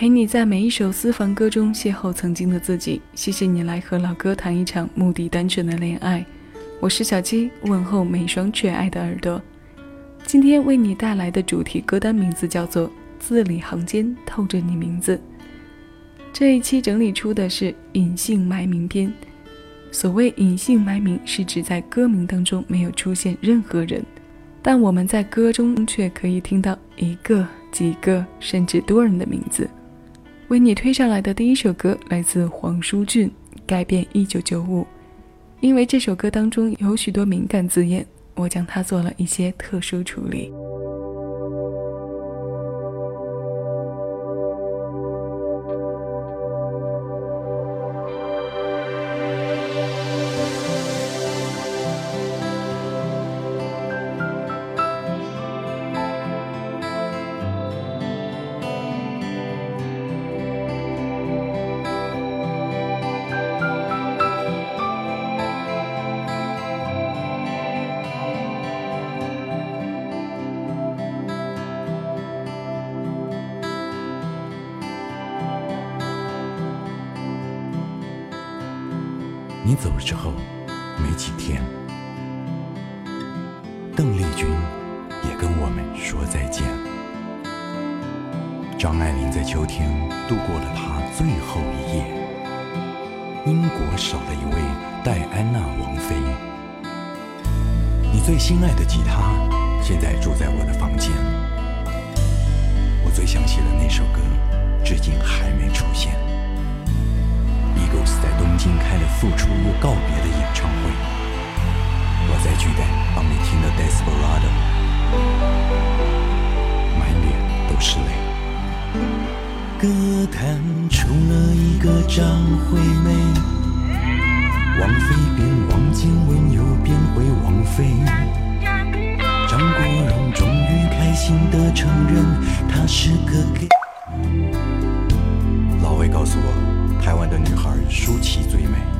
陪你在每一首私房歌中邂逅曾经的自己。谢谢你来和老哥谈一场目的单纯的恋爱。我是小七，问候每双缺爱的耳朵。今天为你带来的主题歌单名字叫做《字里行间透着你名字》。这一期整理出的是隐姓埋名篇。所谓隐姓埋名，是指在歌名当中没有出现任何人，但我们在歌中却可以听到一个、几个甚至多人的名字。为你推上来的第一首歌来自黄舒骏，《改编一九九五》。因为这首歌当中有许多敏感字眼，我将它做了一些特殊处理。之后，没几天，邓丽君也跟我们说再见。张爱玲在秋天度过了她最后一夜。英国少了一位戴安娜王妃。你最心爱的吉他现在住在我的房间。我最想写的那首歌，至今还没出现。在东京开了复出又告别的演唱会，我在巨蛋帮你听了《Desperado》，满脸都是泪。歌坛出了一个张惠妹，王菲变王靖雯又变回王菲，张国荣终于开心地承认他是个 gay。舒淇最美。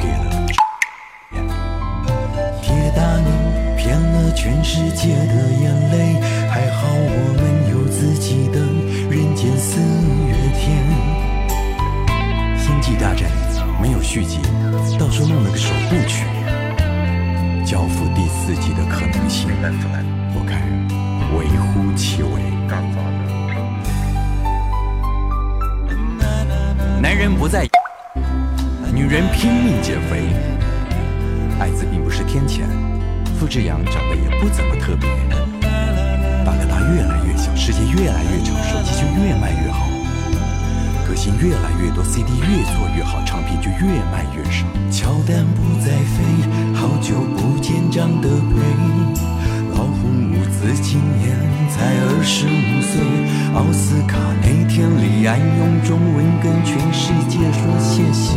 给了。铁达尼骗了全世界的眼泪，还好我们有自己的人间四月天。星际大战。没有续集，到处弄了个首部曲，交付第四季的可能性，我看微乎其微。男人不在，女人拼命减肥。艾滋并不是天谴，付志阳长得也不怎么特别。大哥大越来越小，世界越来越吵，手机就越卖越好。歌星越来越多，CD 越做越好，唱片就越卖越少。乔丹不再飞，好久不见张德培。老红五子今年才二十五岁。奥斯卡那天，李安用中文跟全世界说谢谢。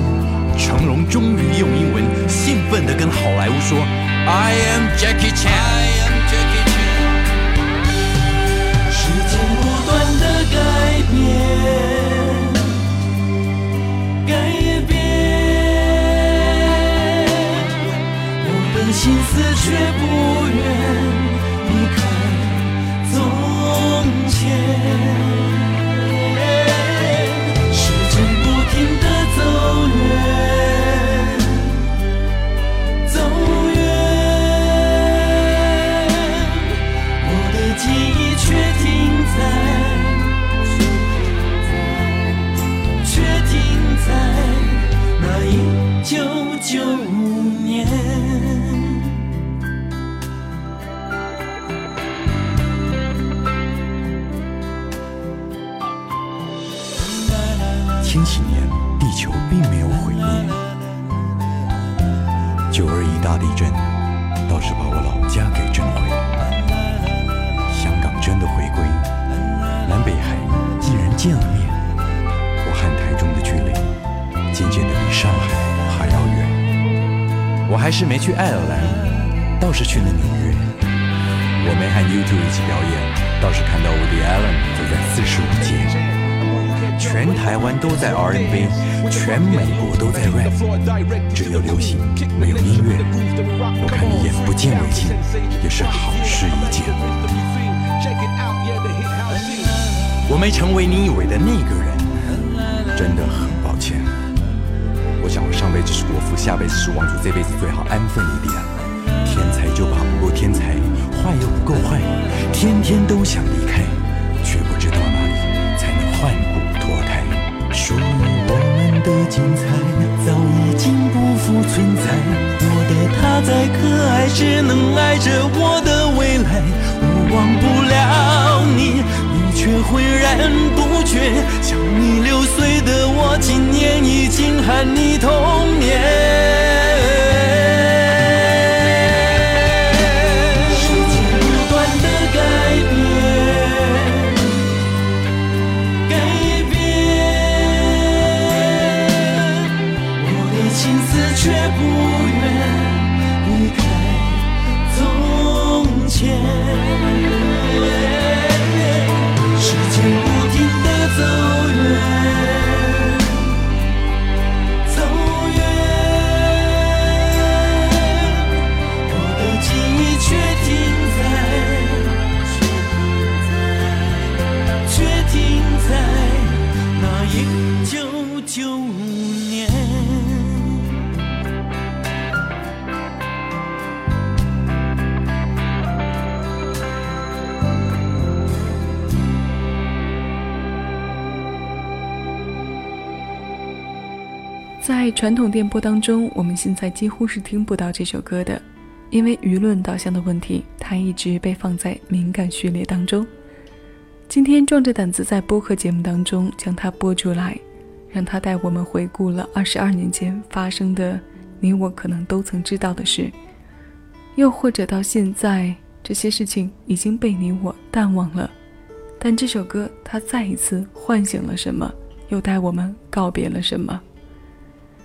成龙终于用英文兴奋地跟好莱坞说：「I am Jackie Chan，时间不断地改变，改变。我本心思却不愿。离开从前。」我还是没去爱尔兰，倒是去了纽约。我没和 YouTube 一起表演，倒是看到 Woody Allen 走在四十五街。全台湾都在 R&B，全美国都在 rap，只有流行没有音乐。我看你眼不见为净，也是好事一件。我没成为你以为的那个人，真的很。我想我上辈子是国父，下辈子是王主，这辈子最好安分一点。天才就怕不够天才，坏又不够坏，天天都想离开，却不知道哪里才能换骨脱胎。属于我们的精彩早已经不复存在。我的他再可爱，只能爱着我的未来。我忘不了，浑然不觉。像你六岁的我，今年已经喊你童年。传统电波当中，我们现在几乎是听不到这首歌的，因为舆论导向的问题，它一直被放在敏感序列当中。今天壮着胆子在播客节目当中将它播出来，让它带我们回顾了二十二年前发生的你我可能都曾知道的事，又或者到现在这些事情已经被你我淡忘了，但这首歌它再一次唤醒了什么，又带我们告别了什么。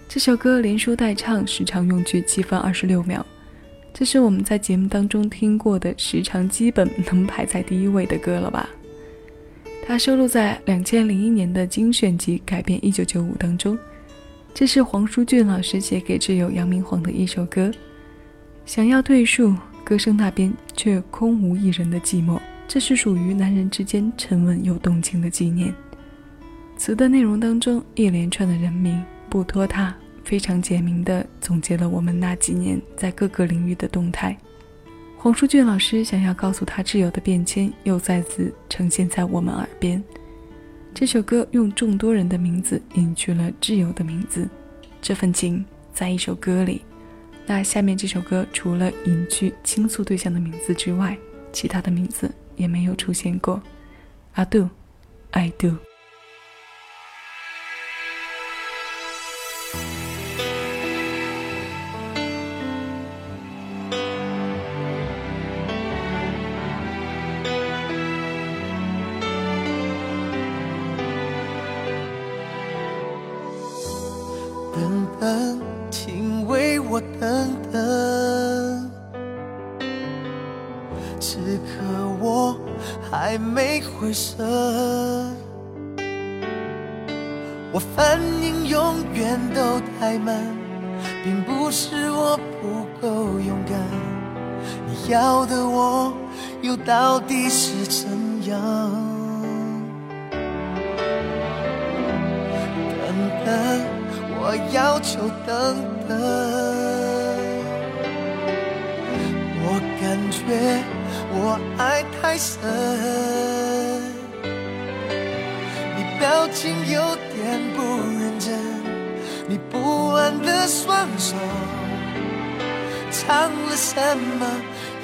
这首歌连说带唱，时长用去七分二十六秒，这是我们在节目当中听过的时长基本能排在第一位的歌了吧？它收录在两千零一年的精选集《改变一九九五》当中。这是黄舒骏老师写给挚友杨明煌的一首歌。想要对述歌声那边却空无一人的寂寞，这是属于男人之间沉稳又动情的纪念。词的内容当中一连串的人名。不拖沓，非常简明地总结了我们那几年在各个领域的动态。黄舒骏老师想要告诉他挚友的变迁，又再次呈现在我们耳边。这首歌用众多人的名字隐去了挚友的名字，这份情在一首歌里。那下面这首歌除了隐去倾诉对象的名字之外，其他的名字也没有出现过。I do, I do, 此刻我还没。回神，我反应永远都太慢，并不是我不够勇敢，你要的我又到底是怎样？等等，我要求等等，我感觉我爱太深，你表情有点不认真。你不安的双手，藏了什么？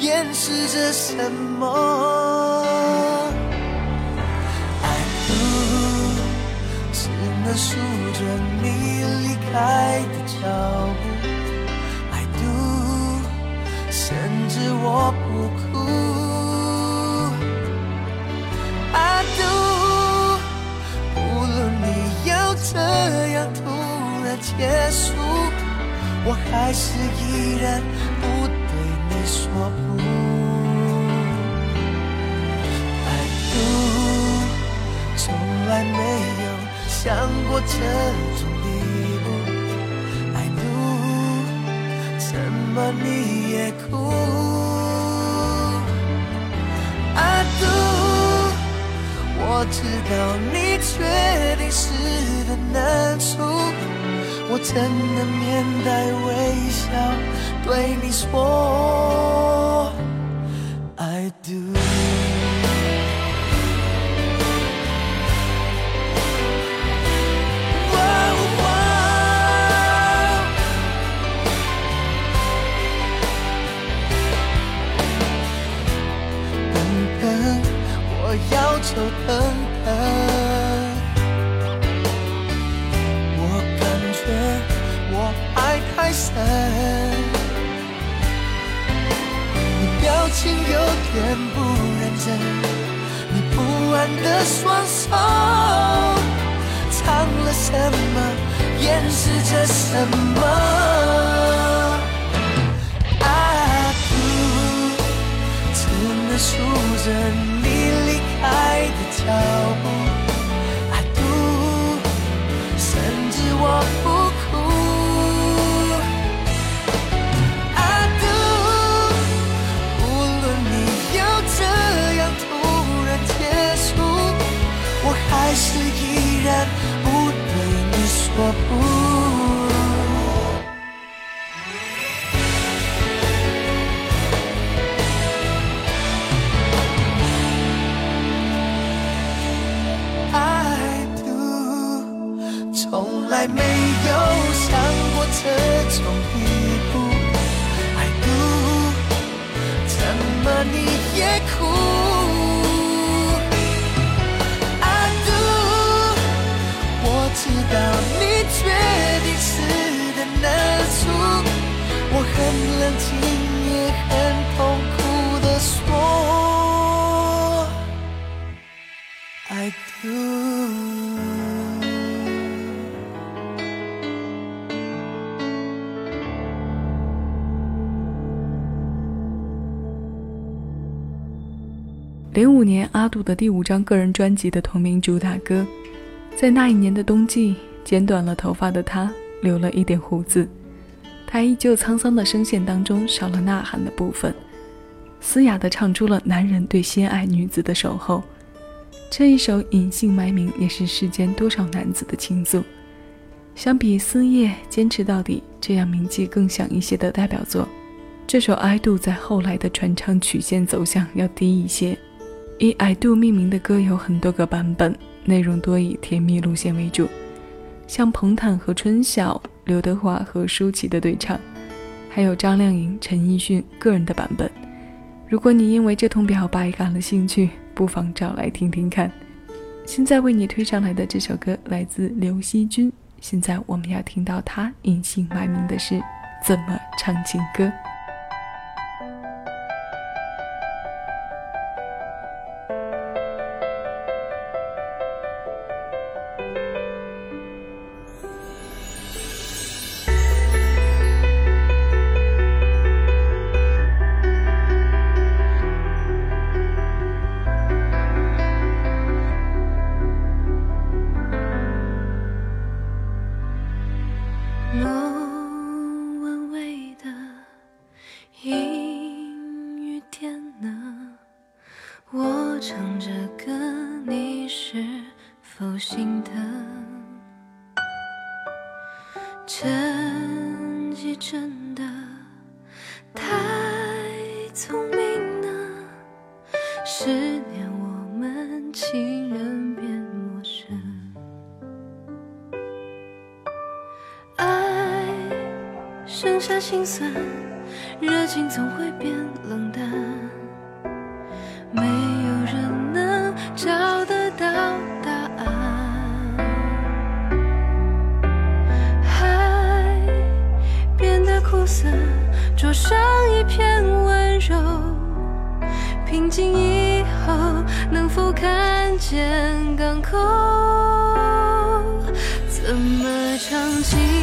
掩饰着什么？I do，只能数着你离开的脚步。I do，甚至我不哭。结束，我还是依然不对你说不。I do，从来没有想过这种地步。I do，怎么你也哭？I do，我知道你确定是的难处。我怎能面带微笑对你说 I do？等等，情有点不认真，你不安的双手藏了什么，掩饰着什么？I do，只能数着你离开的脚步。I do，从来没很冷静也很痛苦的说，I do。零五年，阿杜的第五张个人专辑的同名主打歌。在那一年的冬季，剪短了头发的他留了一点胡子，他依旧沧桑的声线当中少了呐喊的部分，嘶哑地唱出了男人对心爱女子的守候。这一首隐姓埋名，也是世间多少男子的倾诉。相比《思夜》《坚持到底》这样名气更响一些的代表作，这首《I Do》在后来的传唱曲线走向要低一些。以《I Do》命名的歌有很多个版本。内容多以甜蜜路线为主，像彭坦和春晓、刘德华和舒淇的对唱，还有张靓颖、陈奕迅个人的版本。如果你因为这通表白感了兴趣，不妨找来听听看。现在为你推上来的这首歌来自刘惜君，现在我们要听到他隐姓埋名的是怎么唱情歌。否心疼？沉寂真的太聪明呢十年我们情人变陌生？爱剩下心酸热情总会变冷淡看见港口？怎么唱情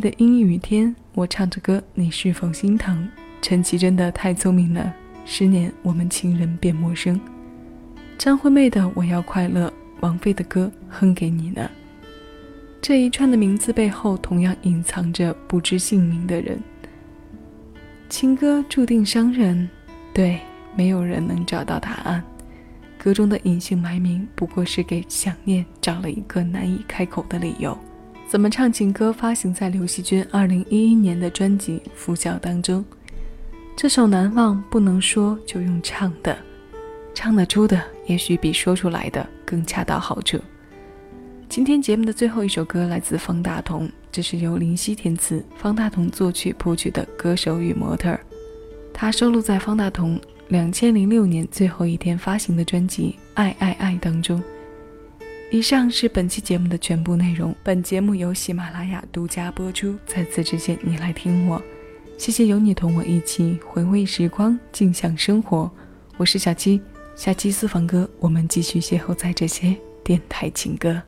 的《阴雨天》，我唱着歌，你是否心疼？陈绮贞的《太聪明了》，十年我们情人变陌生。张惠妹的《我要快乐》，王菲的歌哼给你呢。这一串的名字背后，同样隐藏着不知姓名的人。情歌注定伤人，对，没有人能找到答案。歌中的隐姓埋名，不过是给想念找了一个难以开口的理由。怎么唱情歌发行在刘惜君2011年的专辑《拂晓》当中。这首《难忘》不能说就用唱的，唱得出的也许比说出来的更恰到好处。今天节目的最后一首歌来自方大同，这是由林夕填词、方大同作曲谱曲的《歌手与模特儿》，它收录在方大同两千零六年最后一天发行的专辑《爱爱爱》当中。以上是本期节目的全部内容。本节目由喜马拉雅独家播出。在此之前，你来听我，谢谢有你同我一起回味时光，静享生活。我是小七，下期私房歌，我们继续邂逅在这些电台情歌。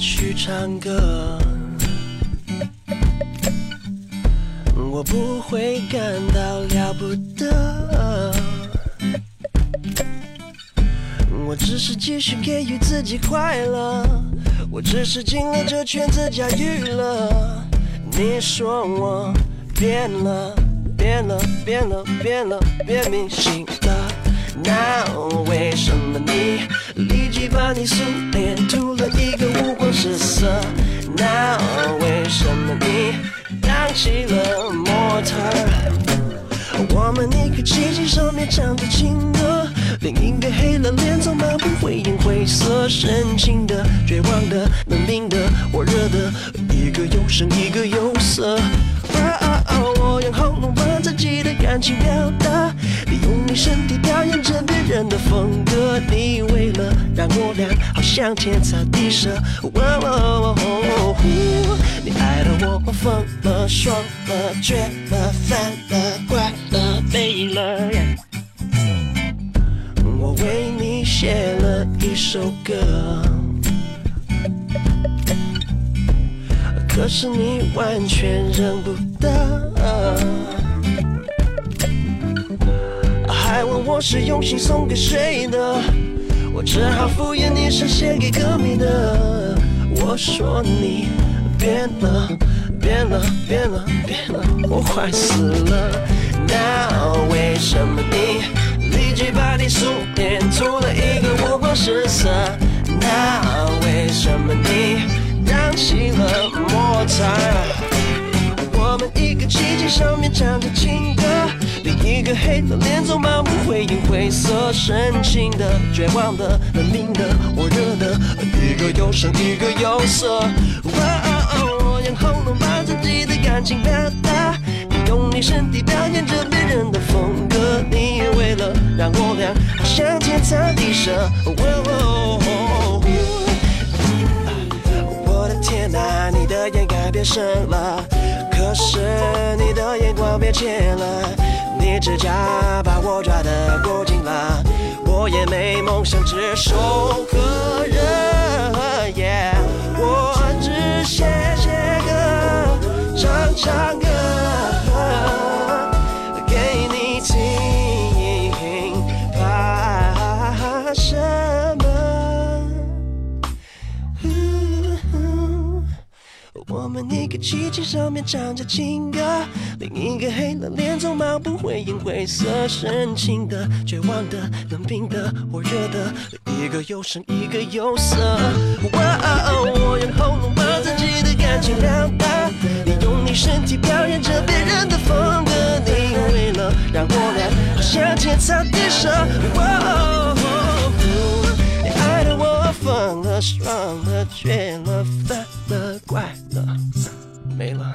去唱歌，我不会感到了不得，我只是继续给予自己快乐，我只是进了这圈子驾驭了。你说我变了，变了，变了，变了，变明星了，那为什么你？立即把你素色，那为什么你当起了模特？我们一个机器上面唱着情歌，另一个黑了脸，总漫步灰颜灰色，深情的、绝望的、冷冰的、火热的，一个有声，一个有色。我用喉咙把自己的感情表达，你身体表演着别人的风格。你为了让我俩好像天造地舍，你爱的我疯了、爽了、绝了、烦了、怪了、美了。我为你写了一首歌。可是你完全认不得，还问我是用心送给谁的，我只好敷衍你是写给歌迷的。我说你变了，变了，变了，变了，我快死了。那为什么你立即把你素颜涂了一个五光十色？那为什么你？当起了模特，我们一个机器上面唱着情，另一个黑了脸，总盲目回应灰色，深情的、绝望的、冷冰的、火热的，一个有声，一个有色。我用喉咙把自己的感情表达，你用你身体表演着别人的风格，你为了让我俩好像天差地陷。我的。天哪，你的眼改变深了，可是你的眼光变浅了，你指甲把我抓得够紧了，我也没梦想，只手和人，我只写写歌，唱唱歌。一个机器上面唱着情歌，另一个黑了脸，总漫步回应灰色，深情的、绝望的、冷冰的、火热的，一个有声，一个有色。我用喉咙把自己的感情表达，你用你身体表演着别人的风格，你为了让我俩好像天差地舍。你爱的我疯了，爽了，倦了，烦了，怪了。没了。